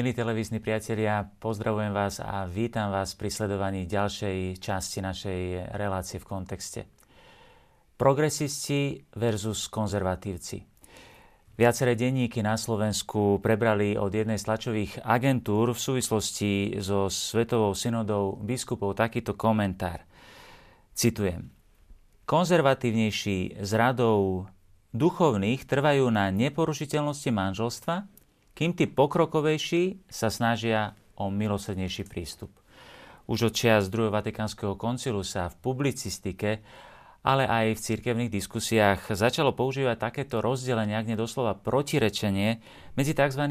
Milí televízni priatelia, pozdravujem vás a vítam vás pri sledovaní ďalšej časti našej relácie v kontexte. Progresisti versus konzervatívci. Viaceré denníky na Slovensku prebrali od jednej z tlačových agentúr v súvislosti so Svetovou synodou biskupov takýto komentár. Citujem. Konzervatívnejší z radou duchovných trvajú na neporušiteľnosti manželstva kým tí pokrokovejší sa snažia o milosrdnejší prístup. Už od čias druhého Vatikánskeho koncilu sa v publicistike, ale aj v cirkevných diskusiách začalo používať takéto rozdelenie, ak nedoslova protirečenie, medzi tzv.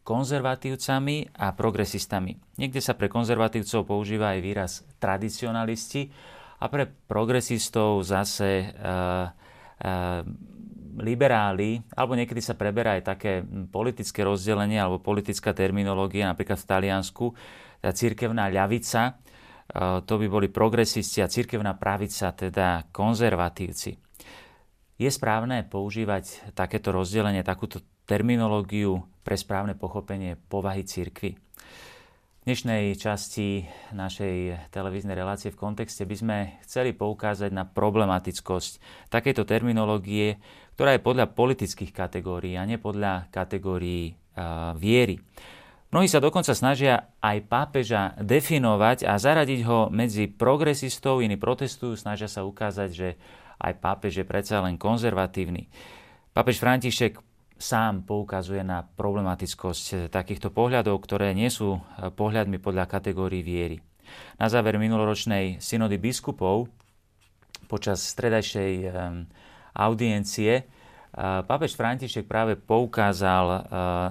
konzervatívcami a progresistami. Niekde sa pre konzervatívcov používa aj výraz tradicionalisti a pre progresistov zase uh, uh, liberáli, alebo niekedy sa preberá aj také politické rozdelenie alebo politická terminológia, napríklad v Taliansku, tá církevná ľavica, e, to by boli progresisti a církevná pravica, teda konzervatívci. Je správne používať takéto rozdelenie, takúto terminológiu pre správne pochopenie povahy církvy? Dnešnej časti našej televíznej relácie v kontexte by sme chceli poukázať na problematickosť takejto terminológie, ktorá je podľa politických kategórií a nie podľa kategórií uh, viery. Mnohí sa dokonca snažia aj pápeža definovať a zaradiť ho medzi progresistov, iní protestujú, snažia sa ukázať, že aj pápež je predsa len konzervatívny. Pápež František sám poukazuje na problematickosť takýchto pohľadov, ktoré nie sú pohľadmi podľa kategórií viery. Na záver minuloročnej synody biskupov počas stredajšej audiencie pápež František práve poukázal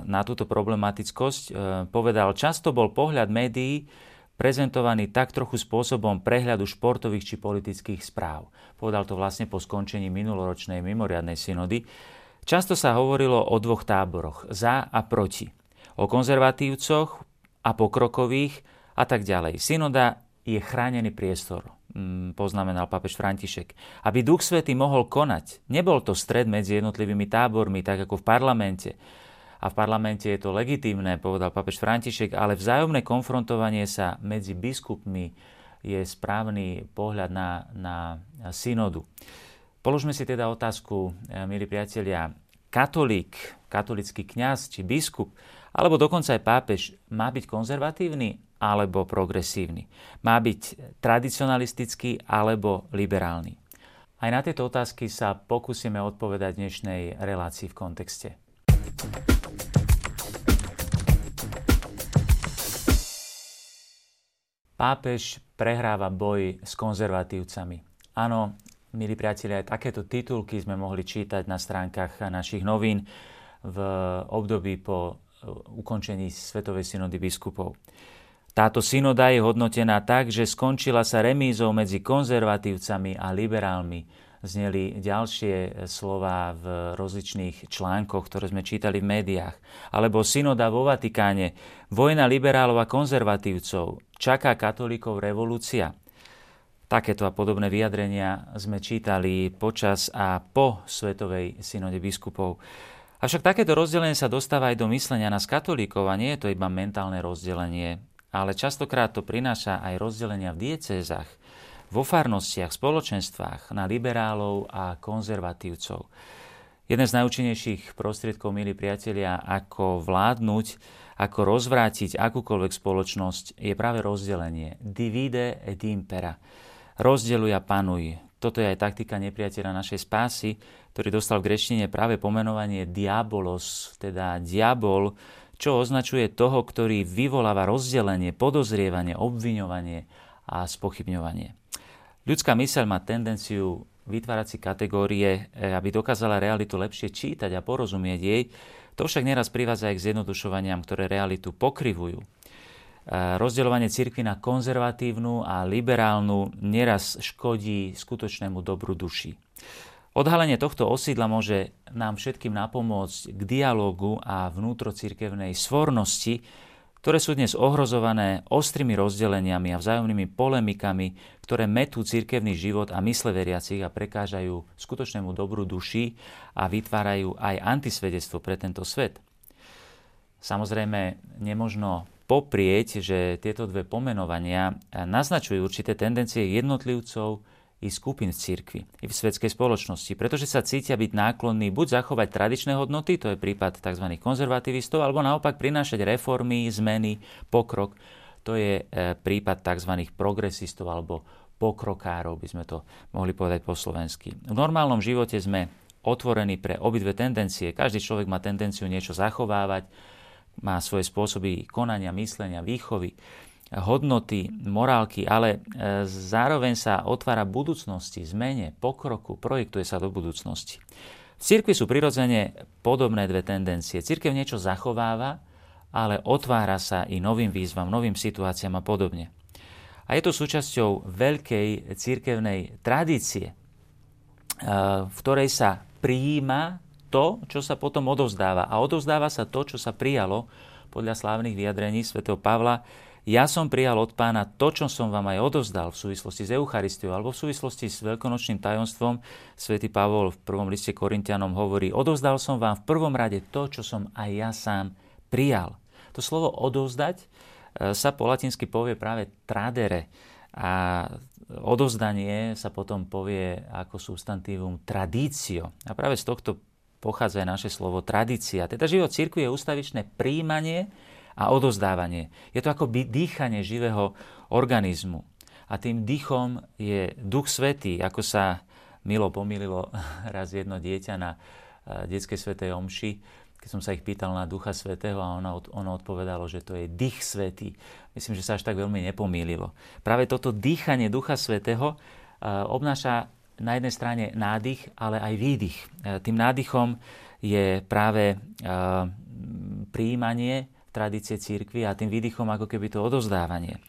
na túto problematickosť. Povedal, často bol pohľad médií prezentovaný tak trochu spôsobom prehľadu športových či politických správ. Povedal to vlastne po skončení minuloročnej mimoriadnej synody. Často sa hovorilo o dvoch táboroch, za a proti. O konzervatívcoch a pokrokových a tak ďalej. Synoda je chránený priestor, mm, poznamenal papež František. Aby Duch Svety mohol konať, nebol to stred medzi jednotlivými tábormi, tak ako v parlamente. A v parlamente je to legitímne, povedal papež František, ale vzájomné konfrontovanie sa medzi biskupmi je správny pohľad na, na synodu. Položme si teda otázku, eh, milí priatelia, katolík, katolický kňaz či biskup, alebo dokonca aj pápež má byť konzervatívny alebo progresívny? Má byť tradicionalistický alebo liberálny? Aj na tieto otázky sa pokúsime odpovedať dnešnej relácii v kontexte. Pápež prehráva boj s konzervatívcami. Áno, milí priatelia, aj takéto titulky sme mohli čítať na stránkach našich novín v období po e, ukončení Svetovej synody biskupov. Táto synoda je hodnotená tak, že skončila sa remízou medzi konzervatívcami a liberálmi. Zneli ďalšie slova v rozličných článkoch, ktoré sme čítali v médiách. Alebo synoda vo Vatikáne, vojna liberálov a konzervatívcov, čaká katolíkov revolúcia. Takéto a podobné vyjadrenia sme čítali počas a po Svetovej synode biskupov. Avšak takéto rozdelenie sa dostáva aj do myslenia nás katolíkov a nie je to iba mentálne rozdelenie, ale častokrát to prináša aj rozdelenia v diecézach, vo farnostiach, spoločenstvách na liberálov a konzervatívcov. Jeden z najúčinnejších prostriedkov, milí priatelia, ako vládnuť, ako rozvrátiť akúkoľvek spoločnosť, je práve rozdelenie. Divide et impera rozdeľuj a panuj. Toto je aj taktika nepriateľa našej spásy, ktorý dostal v grečtine práve pomenovanie diabolos, teda diabol, čo označuje toho, ktorý vyvoláva rozdelenie, podozrievanie, obviňovanie a spochybňovanie. Ľudská myseľ má tendenciu vytvárať si kategórie, eh, aby dokázala realitu lepšie čítať a porozumieť jej, to však neraz privádza aj k zjednodušovaniam, ktoré realitu pokrivujú. Rozdeľovanie cirkvi na konzervatívnu a liberálnu neraz škodí skutočnému dobru duši. Odhalenie tohto osídla môže nám všetkým napomôcť k dialogu a vnútrocirkevnej svornosti, ktoré sú dnes ohrozované ostrými rozdeleniami a vzájomnými polemikami, ktoré metú cirkevný život a mysle veriacich a prekážajú skutočnému dobru duši a vytvárajú aj antisvedectvo pre tento svet. Samozrejme, nemožno poprieť, že tieto dve pomenovania naznačujú určité tendencie jednotlivcov i skupín v cirkvi, i v svetskej spoločnosti, pretože sa cítia byť náklonní buď zachovať tradičné hodnoty, to je prípad tzv. konzervativistov, alebo naopak prinášať reformy, zmeny, pokrok, to je e, prípad tzv. progresistov alebo pokrokárov, by sme to mohli povedať po slovensky. V normálnom živote sme otvorení pre obidve tendencie. Každý človek má tendenciu niečo zachovávať, má svoje spôsoby konania, myslenia, výchovy hodnoty, morálky, ale e, zároveň sa otvára budúcnosti, zmene, pokroku, projektuje sa do budúcnosti. V cirkvi sú prirodzene podobné dve tendencie. Cirkev niečo zachováva, ale otvára sa i novým výzvam, novým situáciám a podobne. A je to súčasťou veľkej cirkevnej tradície, e, v ktorej sa prijíma to, čo sa potom odovzdáva. A odovzdáva sa to, čo sa prijalo podľa slávnych vyjadrení svätého Pavla ja som prijal od pána to, čo som vám aj odovzdal v súvislosti s Eucharistiou alebo v súvislosti s veľkonočným tajomstvom. Svetý Pavol v prvom liste Korintianom hovorí, odovzdal som vám v prvom rade to, čo som aj ja sám prijal. To slovo odovzdať e, sa po latinsky povie práve tradere a odovzdanie sa potom povie ako substantívum tradício. A práve z tohto pochádza aj naše slovo tradícia. Teda život cirkvi je ustavičné príjmanie a odozdávanie. Je to ako dýchanie živého organizmu. A tým dýchom je Duch Svetý, ako sa milo pomýlilo raz jedno dieťa na eh, detskej svetej omši, keď som sa ich pýtal na Ducha Svetého a ono, ono odpovedalo, že to je dých svetý. Myslím, že sa až tak veľmi nepomýlilo. Práve toto dýchanie Ducha Svetého uh, obnáša na jednej strane nádych, ale aj výdych. Uh, tým nádychom je práve uh, príjmanie tradície církvy a tým výdychom ako keby to odozdávanie.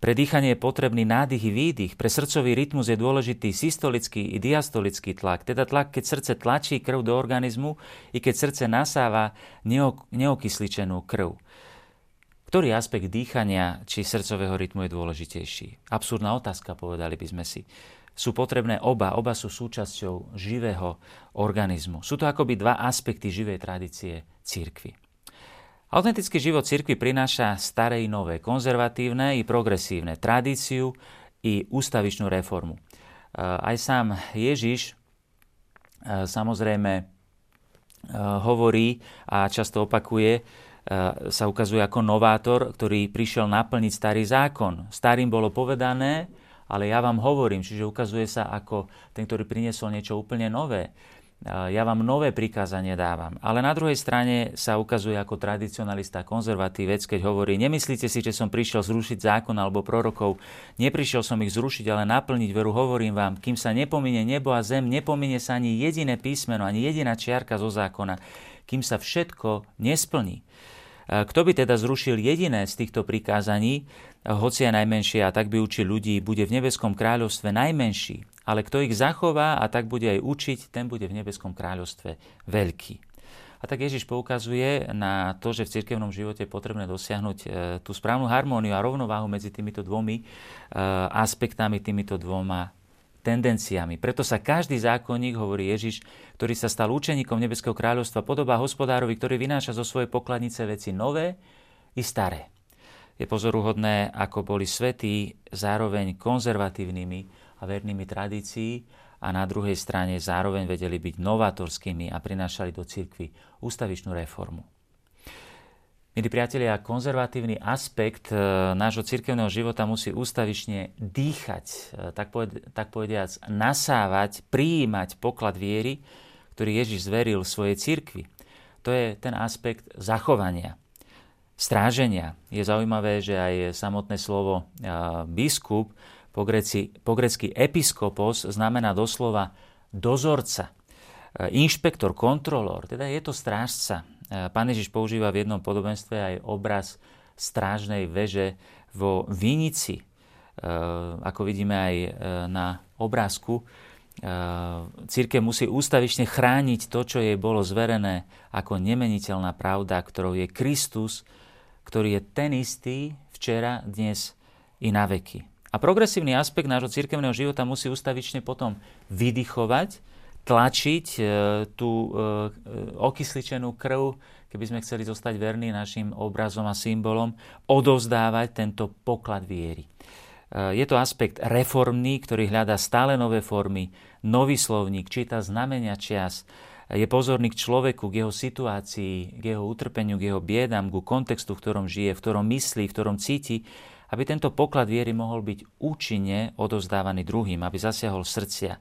Pre dýchanie je potrebný nádych i výdych. Pre srdcový rytmus je dôležitý systolický i diastolický tlak, teda tlak, keď srdce tlačí krv do organizmu i keď srdce nasáva neok- neokysličenú krv. Ktorý aspekt dýchania či srdcového rytmu je dôležitejší? Absurdná otázka, povedali by sme si. Sú potrebné oba, oba sú súčasťou živého organizmu. Sú to akoby dva aspekty živej tradície církvy. Autentický život cirkvi prináša staré i nové, konzervatívne i progresívne, tradíciu i ústavičnú reformu. E, aj sám Ježiš e, samozrejme e, hovorí a často opakuje, sa ukazuje ako novátor, ktorý prišiel naplniť starý zákon. Starým bolo povedané, ale ja vám hovorím, čiže ukazuje sa ako ten, ktorý priniesol niečo úplne nové ja vám nové prikázanie dávam. Ale na druhej strane sa ukazuje ako tradicionalista, konzervatívec, keď hovorí, nemyslíte si, že som prišiel zrušiť zákon alebo prorokov, neprišiel som ich zrušiť, ale naplniť veru, hovorím vám, kým sa nepomine nebo a zem, nepomine sa ani jediné písmeno, ani jediná čiarka zo zákona, kým sa všetko nesplní. Kto by teda zrušil jediné z týchto prikázaní, hoci je najmenšie a tak by učil ľudí, bude v nebeskom kráľovstve najmenší ale kto ich zachová a tak bude aj učiť, ten bude v nebeskom kráľovstve veľký. A tak Ježiš poukazuje na to, že v cirkevnom živote je potrebné dosiahnuť e, tú správnu harmóniu a rovnováhu medzi týmito dvomi aspektami, týmito dvoma tendenciami. Preto sa každý zákonník, hovorí Ježiš, ktorý sa stal učeníkom Nebeského kráľovstva, podobá hospodárovi, ktorý vynáša zo svojej pokladnice veci nové i staré. Je pozoruhodné, ako boli svetí zároveň konzervatívnymi a vernými tradícií a na druhej strane zároveň vedeli byť novatorskými a prinášali do cirkvy ústavičnú reformu. Milí priatelia, konzervatívny aspekt e, nášho cirkevného života musí ústavične dýchať, e, tak, poved, tak povediac nasávať, prijímať poklad viery, ktorý Ježiš zveril svojej cirkvi. To je ten aspekt zachovania, stráženia. Je zaujímavé, že aj samotné slovo e, biskup po, greci, po grecky episkopos znamená doslova dozorca, inšpektor, kontrolór, teda je to strážca. E, pán Ježiš používa v jednom podobenstve aj obraz strážnej veže vo Vinici, e, ako vidíme aj na obrázku. Církev musí ústavične chrániť to, čo jej bolo zverené ako nemeniteľná pravda, ktorou je Kristus, ktorý je ten istý včera, dnes i na veky. A progresívny aspekt nášho cirkevného života musí ustavične potom vydychovať tlačiť e, tú e, okysličenú krv, keby sme chceli zostať verní našim obrazom a symbolom, odovzdávať tento poklad viery. Je to aspekt reformný, ktorý hľadá stále nové formy, nový slovník, číta znamenia čias, je pozorný k človeku, k jeho situácii, k jeho utrpeniu, k jeho biedam, ku kontextu, v ktorom žije, v ktorom myslí, v ktorom cíti, aby tento poklad viery mohol byť účinne odozdávaný druhým, aby zasiahol srdcia.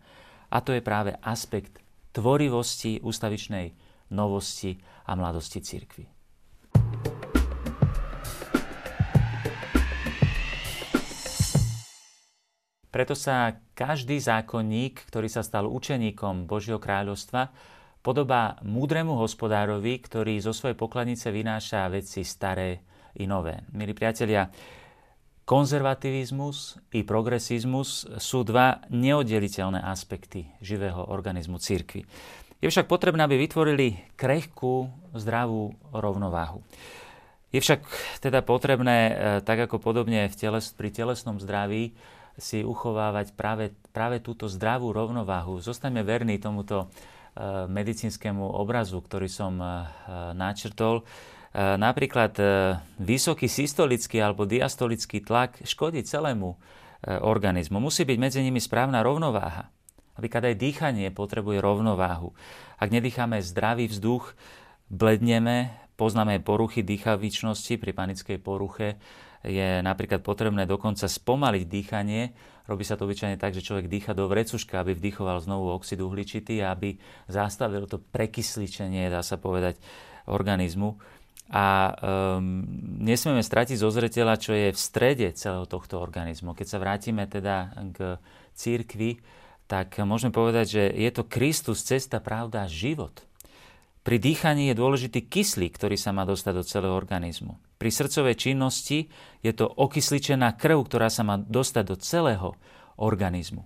A to je práve aspekt tvorivosti, ústavičnej novosti a mladosti cirkvi. Preto sa každý zákonník, ktorý sa stal učeníkom Božieho kráľovstva, podobá múdremu hospodárovi, ktorý zo svojej pokladnice vynáša veci staré i nové. Milí priatelia, konzervativizmus i progresizmus sú dva neoddeliteľné aspekty živého organizmu církvy. Je však potrebné, aby vytvorili krehkú, zdravú rovnováhu. Je však teda potrebné, e, tak ako podobne v teles, pri telesnom zdraví, si uchovávať práve, práve túto zdravú rovnováhu. Zostaňme verní tomuto e, medicínskemu obrazu, ktorý som e, načrtol. E, napríklad vysoký systolický alebo diastolický tlak škodí celému organizmu. Musí byť medzi nimi správna rovnováha. Napríklad aj dýchanie potrebuje rovnováhu. Ak nedýchame zdravý vzduch, bledneme, poznáme poruchy dýchavičnosti pri panickej poruche, je napríklad potrebné dokonca spomaliť dýchanie. Robí sa to obyčajne tak, že človek dýcha do vrecuška, aby vdychoval znovu oxid uhličitý a aby zastavil to prekysličenie, dá sa povedať, organizmu. A um, nesmieme stratiť zo zreteľa, čo je v strede celého tohto organizmu. Keď sa vrátime teda k církvi, tak môžeme povedať, že je to Kristus, cesta, pravda, život. Pri dýchaní je dôležitý kyslík, ktorý sa má dostať do celého organizmu. Pri srdcovej činnosti je to okysličená krv, ktorá sa má dostať do celého organizmu.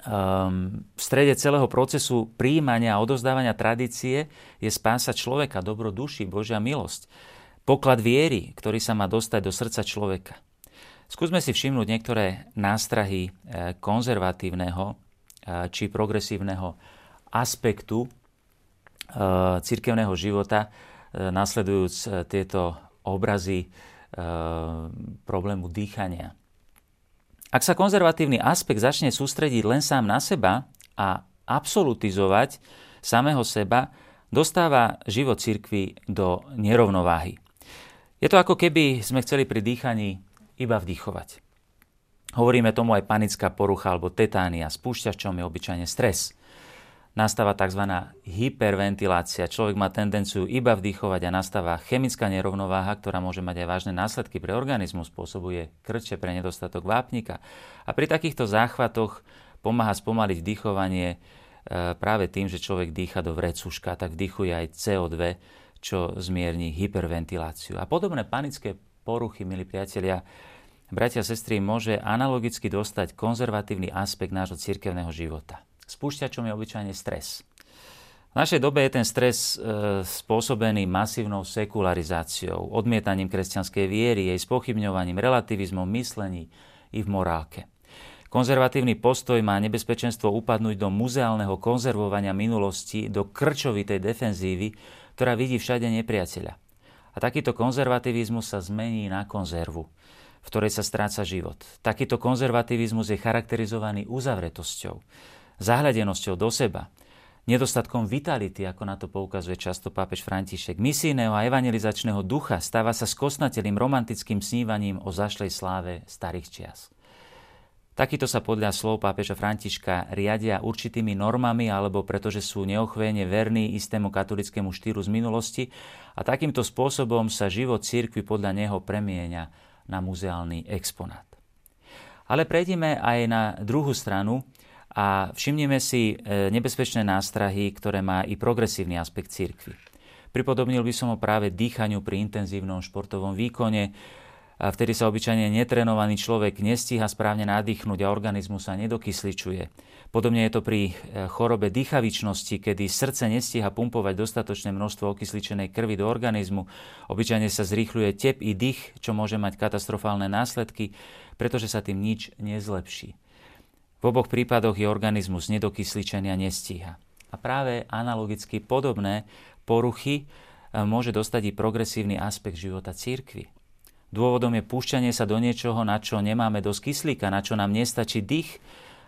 Um, v strede celého procesu príjmania a odozdávania tradície je spása človeka, dobro duši, Božia milosť. Poklad viery, ktorý sa má dostať do srdca človeka. Skúsme si všimnúť niektoré nástrahy eh, konzervatívneho eh, či progresívneho aspektu Eh, cirkevného života, nasledujúc tieto obrazy problému dýchania. Ak sa konzervatívny aspekt začne sústrediť len sám na seba a absolutizovať samého seba, dostáva život cirkvi do nerovnováhy. Je to ako keby sme chceli pri dýchaní iba vdýchovať. Hovoríme tomu aj panická porucha alebo tetánia. Spúšťačom je obyčajne stres nastáva tzv. hyperventilácia. Človek má tendenciu iba vdýchovať a nastáva chemická nerovnováha, ktorá môže mať aj vážne následky pre organizmus, spôsobuje krče pre nedostatok vápnika. A pri takýchto záchvatoch pomáha spomaliť vdýchovanie e, práve tým, že človek dýcha do vrecuška, tak vdychuje aj CO2, čo zmierni hyperventiláciu. A podobné panické poruchy, milí priatelia, bratia a sestry, môže analogicky dostať konzervatívny aspekt nášho cirkevného života. Spúšťačom je obyčajne stres. V našej dobe je ten stres e, spôsobený masívnou sekularizáciou, odmietaním kresťanskej viery, jej spochybňovaním, relativizmom, myslení i v morálke. Konzervatívny postoj má nebezpečenstvo upadnúť do muzeálneho konzervovania minulosti, do krčovitej defenzívy, ktorá vidí všade nepriateľa. A takýto konzervativizmus sa zmení na konzervu, v ktorej sa stráca život. Takýto konzervativizmus je charakterizovaný uzavretosťou, zahľadenosťou do seba, nedostatkom vitality, ako na to poukazuje často pápež František, misijného a evangelizačného ducha stáva sa skosnatelým romantickým snívaním o zašlej sláve starých čias. Takýto sa podľa slov pápeža Františka riadia určitými normami alebo pretože sú neochvejne verní istému katolickému štýru z minulosti a takýmto spôsobom sa život cirkvi podľa neho premieňa na muzeálny exponát. Ale prejdime aj na druhú stranu, a všimnime si e, nebezpečné nástrahy, ktoré má i progresívny aspekt cirkvy. Pripodobnil by som ho práve dýchaniu pri intenzívnom športovom výkone, a vtedy sa obyčajne netrenovaný človek nestíha správne nadýchnuť a organizmus sa nedokysličuje. Podobne je to pri e, chorobe dýchavičnosti, kedy srdce nestíha pumpovať dostatočné množstvo okysličenej krvi do organizmu. Obyčajne sa zrýchľuje tep i dých, čo môže mať katastrofálne následky, pretože sa tým nič nezlepší. V oboch prípadoch je organizmus nedokysličený a nestíha. A práve analogicky podobné poruchy e, môže dostať i progresívny aspekt života církvy. Dôvodom je púšťanie sa do niečoho, na čo nemáme dosť kyslíka, na čo nám nestačí dých,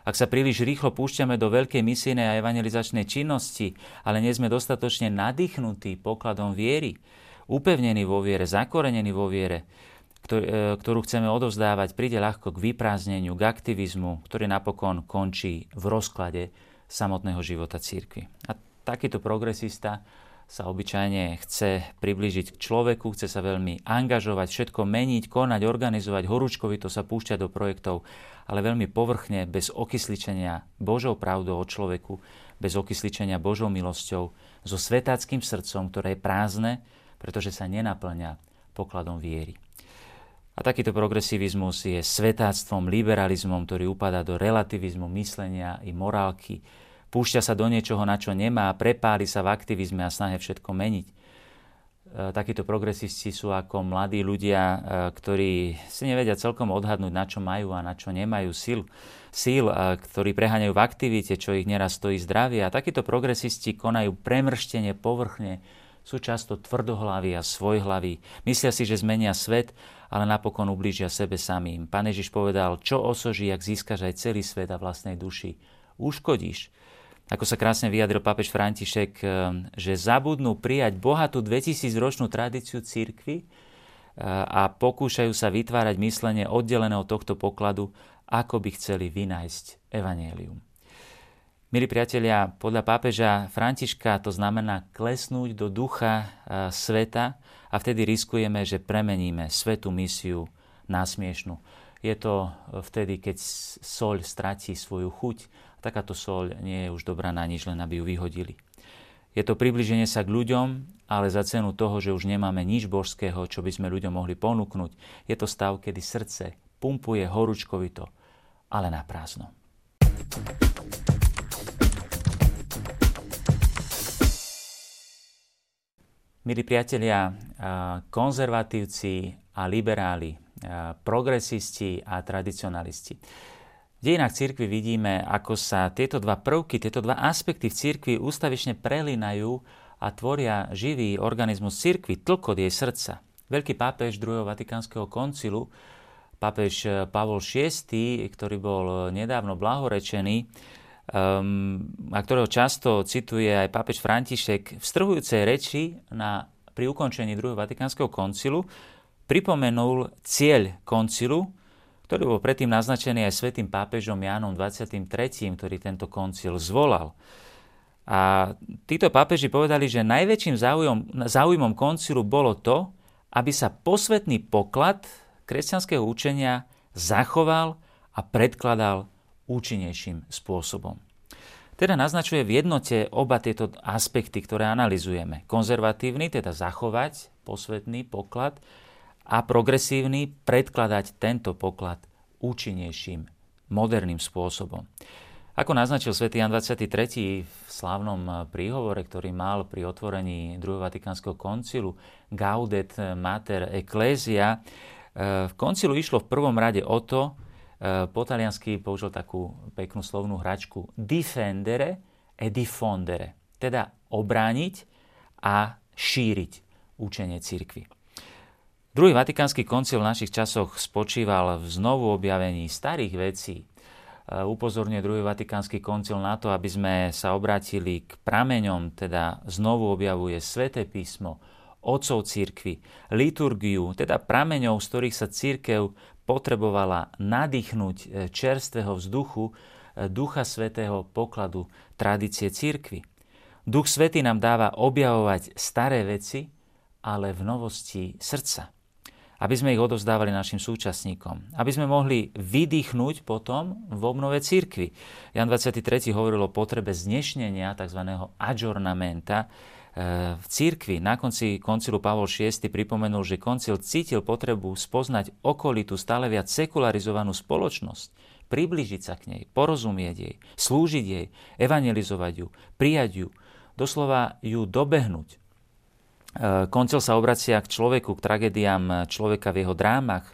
ak sa príliš rýchlo púšťame do veľkej misijnej a evangelizačnej činnosti, ale nie sme dostatočne nadýchnutí pokladom viery, upevnení vo viere, zakorenení vo viere, ktorú chceme odovzdávať, príde ľahko k vyprázdneniu, k aktivizmu, ktorý napokon končí v rozklade samotného života církvy. A takýto progresista sa obyčajne chce priblížiť k človeku, chce sa veľmi angažovať, všetko meniť, konať, organizovať, horúčkovito sa púšťať do projektov, ale veľmi povrchne, bez okysličenia Božou pravdou o človeku, bez okysličenia Božou milosťou, so svetáckým srdcom, ktoré je prázdne, pretože sa nenaplňa pokladom viery. A takýto progresivizmus je svetáctvom, liberalizmom, ktorý upadá do relativizmu myslenia i morálky, púšťa sa do niečoho, na čo nemá, prepáli sa v aktivizme a snahe všetko meniť. E, takíto progresisti sú ako mladí ľudia, e, ktorí si nevedia celkom odhadnúť, na čo majú a na čo nemajú síl, síl ktorí preháňajú v aktivite, čo ich neraz stojí zdravie. A takíto progresisti konajú premrštenie povrchne, sú často tvrdohlaví a svojhlaví. Myslia si, že zmenia svet, ale napokon ublížia sebe samým. Pán Ježiš povedal, čo osoží, ak získaš aj celý svet a vlastnej duši. Uškodíš. Ako sa krásne vyjadril pápež František, eh, že zabudnú prijať bohatú 2000-ročnú tradíciu církvy eh, a pokúšajú sa vytvárať myslenie oddelené od tohto pokladu, ako by chceli vynájsť evanélium. Milí priatelia, podľa pápeža Františka to znamená klesnúť do ducha eh, sveta a vtedy riskujeme, že premeníme svetú misiu na smiešnú. Je to vtedy, keď soľ stratí svoju chuť takáto soľ nie je už dobrá na nič, len aby ju vyhodili. Je to približenie sa k ľuďom, ale za cenu toho, že už nemáme nič božského, čo by sme ľuďom mohli ponúknuť. Je to stav, kedy srdce pumpuje horúčkovito, ale na prázdno. Milí priatelia, konzervatívci a liberáli, progresisti a tradicionalisti. V dejinách cirkvi vidíme, ako sa tieto dva prvky, tieto dva aspekty v cirkvi ústavične prelinajú a tvoria živý organizmus cirkvi, tlkot jej srdca. Veľký pápež druhého Vatikánskeho koncilu, pápež Pavol VI, ktorý bol nedávno blahorečený, um, a ktorého často cituje aj pápež František v strhujúcej reči na, pri ukončení druhého Vatikánskeho koncilu, pripomenul cieľ koncilu, ktorý bol predtým naznačený aj svetým pápežom Jánom 23., ktorý tento koncil zvolal. A títo pápeži povedali, že najväčším záujom, záujmom koncilu bolo to, aby sa posvetný poklad kresťanského učenia zachoval a predkladal účinnejším spôsobom. Teda naznačuje v jednote oba tieto aspekty, ktoré analizujeme. Konzervatívny, teda zachovať posvetný poklad a progresívny predkladať tento poklad účinnejším, moderným spôsobom. Ako naznačil svätý Jan 23. v slávnom príhovore, ktorý mal pri otvorení druhého Vatikánskeho koncilu Gaudet Mater Ecclesia, eh, v koncilu išlo v prvom rade o to, eh, po taliansky použil takú peknú slovnú hračku defendere e diffondere, teda obrániť a šíriť učenie cirkvi. Druhý vatikánsky koncil v našich časoch spočíval v znovu objavení starých vecí. E, upozorňuje druhý vatikánsky koncil na to, aby sme sa obrátili k prameňom, teda znovu objavuje sväté písmo, otcov církvy, liturgiu, teda prameňov, z ktorých sa církev potrebovala nadýchnuť e, čerstvého vzduchu, e, ducha svetého pokladu tradície církvy. Duch svetý nám dáva objavovať staré veci, ale v novosti srdca aby sme ich odovzdávali našim súčasníkom. Aby sme mohli vydýchnuť potom v obnove církvy. Jan 23. hovoril o potrebe znešnenia tzv. adžornamenta e, v církvi. Na konci koncilu Pavol VI pripomenul, že koncil cítil potrebu spoznať okolitú stále viac sekularizovanú spoločnosť, približiť sa k nej, porozumieť jej, slúžiť jej, evangelizovať ju, prijať ju, doslova ju dobehnúť. E, koncil sa obracia k človeku, k tragédiám človeka v jeho drámach,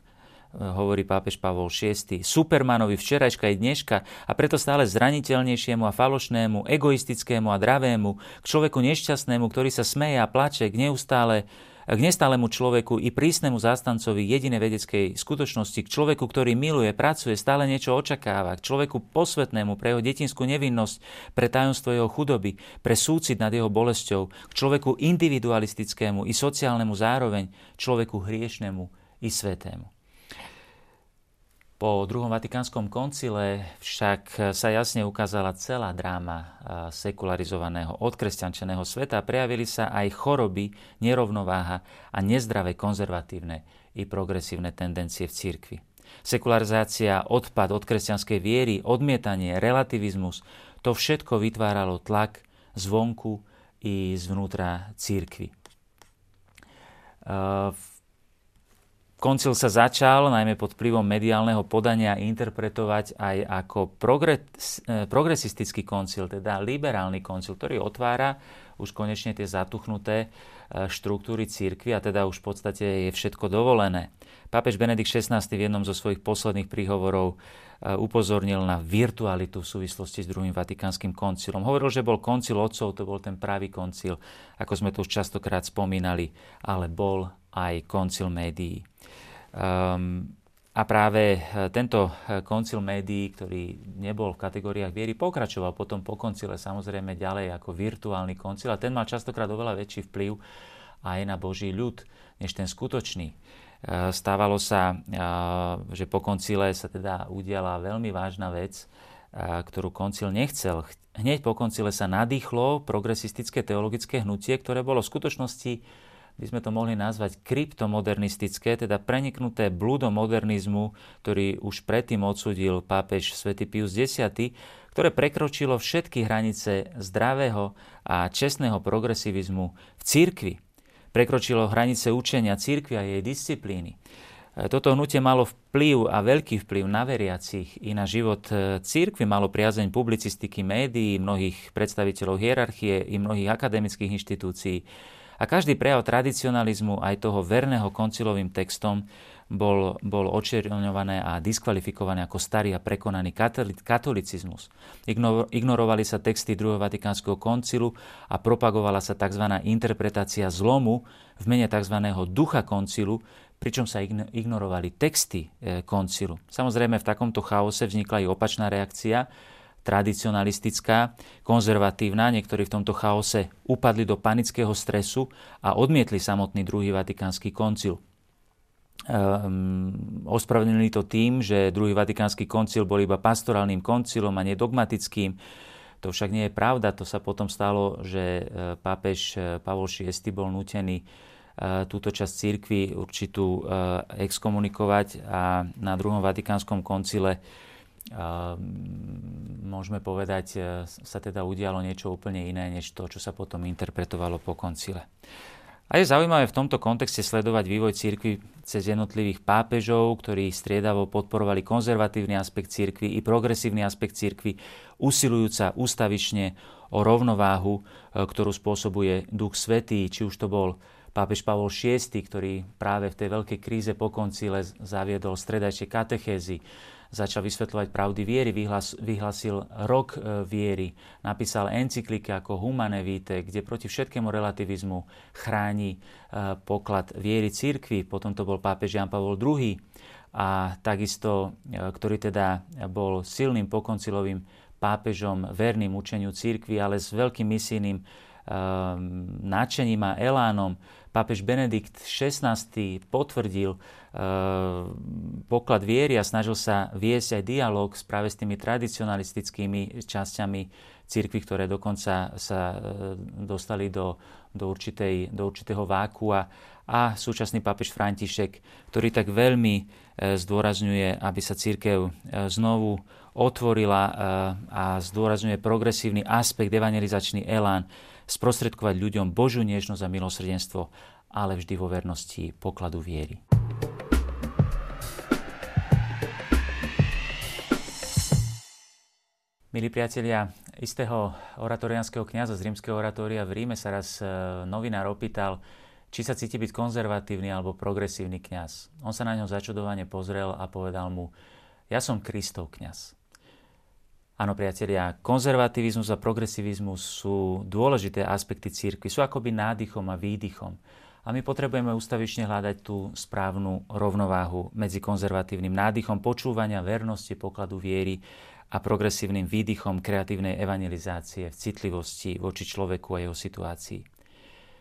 hovorí pápež Pavol VI, Supermanovi včerajška i dneška a preto stále zraniteľnejšiemu a falošnému, egoistickému a dravému, k človeku nešťastnému, ktorý sa smeje a plače, k neustále k nestálemu človeku i prísnemu zástancovi jedinej vedeckej skutočnosti, k človeku, ktorý miluje, pracuje, stále niečo očakáva, k človeku posvetnému pre jeho detinskú nevinnosť, pre tajomstvo jeho chudoby, pre súcit nad jeho bolesťou, k človeku individualistickému i sociálnemu zároveň, človeku hriešnemu i svetému. Po druhom vatikánskom koncile však sa jasne ukázala celá dráma sekularizovaného, odkresťančeného sveta. Prejavili sa aj choroby, nerovnováha a nezdravé konzervatívne i progresívne tendencie v cirkvi. Sekularizácia, odpad od kresťanskej viery, odmietanie, relativizmus, to všetko vytváralo tlak zvonku i zvnútra církvy. V Koncil sa začal, najmä pod vplyvom mediálneho podania, interpretovať aj ako progres, e, progresistický koncil, teda liberálny koncil, ktorý otvára už konečne tie zatuchnuté e, štruktúry církvy a teda už v podstate je všetko dovolené. Pápež Benedikt XVI v jednom zo svojich posledných príhovorov e, upozornil na virtualitu v súvislosti s druhým vatikánskym koncilom. Hovoril, že bol koncil otcov, to bol ten pravý koncil, ako sme tu už častokrát spomínali, ale bol aj koncil médií. Um, a práve eh, tento eh, koncil médií, ktorý nebol v kategóriách viery, pokračoval potom po koncile samozrejme ďalej ako virtuálny koncil a ten mal častokrát oveľa väčší vplyv aj na Boží ľud, než ten skutočný. Eh, stávalo sa, že po koncile sa teda udiala veľmi vážna vec, ktorú koncil nechcel. Hneď po koncile sa nadýchlo progresistické teologické hnutie, ktoré bolo v skutočnosti by sme to mohli nazvať kryptomodernistické, teda preniknuté blúdom modernizmu, ktorý už predtým odsudil pápež svätý Pius X, ktoré prekročilo všetky hranice zdravého a čestného progresivizmu v cirkvi. Prekročilo hranice učenia cirkvi a jej disciplíny. Toto hnutie malo vplyv a veľký vplyv na veriacich i na život církvy, malo priazeň publicistiky, médií, mnohých predstaviteľov hierarchie i mnohých akademických inštitúcií. A každý prejav tradicionalizmu aj toho verného koncilovým textom bol, bol očerňované a diskvalifikované ako starý a prekonaný katolicizmus. Ignorovali sa texty druhého Vatikánskeho koncilu a propagovala sa tzv. interpretácia zlomu v mene tzv. ducha koncilu, pričom sa ignorovali texty e, koncilu. Samozrejme, v takomto chaose vznikla aj opačná reakcia, tradicionalistická, konzervatívna. Niektorí v tomto chaose upadli do panického stresu a odmietli samotný druhý vatikánsky koncil. Um, ospravedlnili to tým, že druhý vatikánsky koncil bol iba pastorálnym koncilom a nedogmatickým. To však nie je pravda. To sa potom stalo, že e, pápež e, Pavol VI bol nutený e, túto časť církvy určitú exkomunikovať a na druhom vatikánskom koncile môžeme povedať, e, sa teda udialo niečo úplne iné, než to, čo sa potom interpretovalo po koncile. A je zaujímavé v tomto kontexte sledovať vývoj cirkvy cez jednotlivých pápežov, ktorí striedavo podporovali konzervatívny aspekt cirkvy i progresívny aspekt cirkvy, usilujúca ústavične o rovnováhu, e, ktorú spôsobuje Duch Svetý, či už to bol pápež Pavol VI, ktorý práve v tej veľkej kríze po koncile zaviedol stredajšie katechézy, začal vysvetľovať pravdy viery, vyhlas, vyhlasil rok e, viery, napísal encykliky ako Humane Vitae, kde proti všetkému relativizmu chráni e, poklad viery cirkvi. Potom to bol pápež Jan Pavol II a takisto, e, ktorý teda bol silným pokoncilovým pápežom, verným učeniu cirkvi, ale s veľkým misijným náčením a elánom pápež Benedikt XVI potvrdil e, poklad viery a snažil sa viesť aj dialog práve s tými tradicionalistickými časťami cirkvi, ktoré dokonca sa e, dostali do, do, určitej, do určitého vákua. A súčasný pápež František, ktorý tak veľmi e, zdôrazňuje, aby sa církev znovu otvorila a zdôrazňuje progresívny aspekt, evangelizačný elán, sprostredkovať ľuďom Božiu nežnosť a milosrdenstvo, ale vždy vo vernosti pokladu viery. Milí priatelia, istého oratorianského kniaza z rímskeho oratória v Ríme sa raz e, novinár opýtal, či sa cíti byť konzervatívny alebo progresívny kňaz. On sa na ňo začudovane pozrel a povedal mu, ja som Kristov kňaz. Áno, priatelia, konzervativizmus a progresivizmus sú dôležité aspekty církvy, sú akoby nádychom a výdychom. A my potrebujeme ustavične hľadať tú správnu rovnováhu medzi konzervatívnym nádychom počúvania vernosti, pokladu viery a progresívnym výdychom kreatívnej evangelizácie v citlivosti voči človeku a jeho situácii.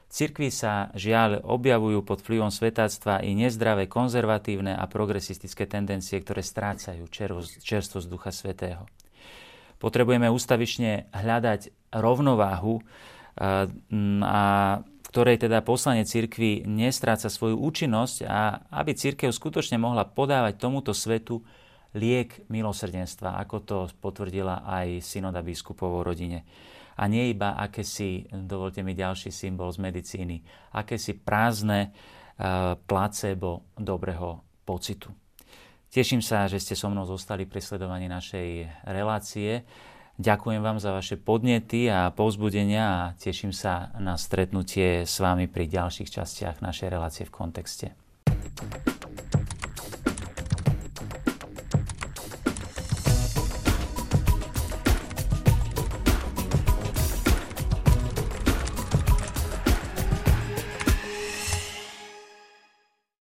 V cirkvi sa žiaľ objavujú pod vplyvom svetáctva i nezdravé konzervatívne a progresistické tendencie, ktoré strácajú čerstvosť Ducha Svetého. Potrebujeme ústavične hľadať rovnováhu, a v ktorej teda poslanie cirkvi nestráca svoju účinnosť a aby cirkev skutočne mohla podávať tomuto svetu liek milosrdenstva, ako to potvrdila aj synoda biskupov o rodine. A nie iba akési, dovolte mi ďalší symbol z medicíny, akési prázdne placebo dobrého pocitu. Teším sa, že ste so mnou zostali pri sledovaní našej relácie. Ďakujem vám za vaše podnety a povzbudenia a teším sa na stretnutie s vami pri ďalších častiach našej relácie v kontexte.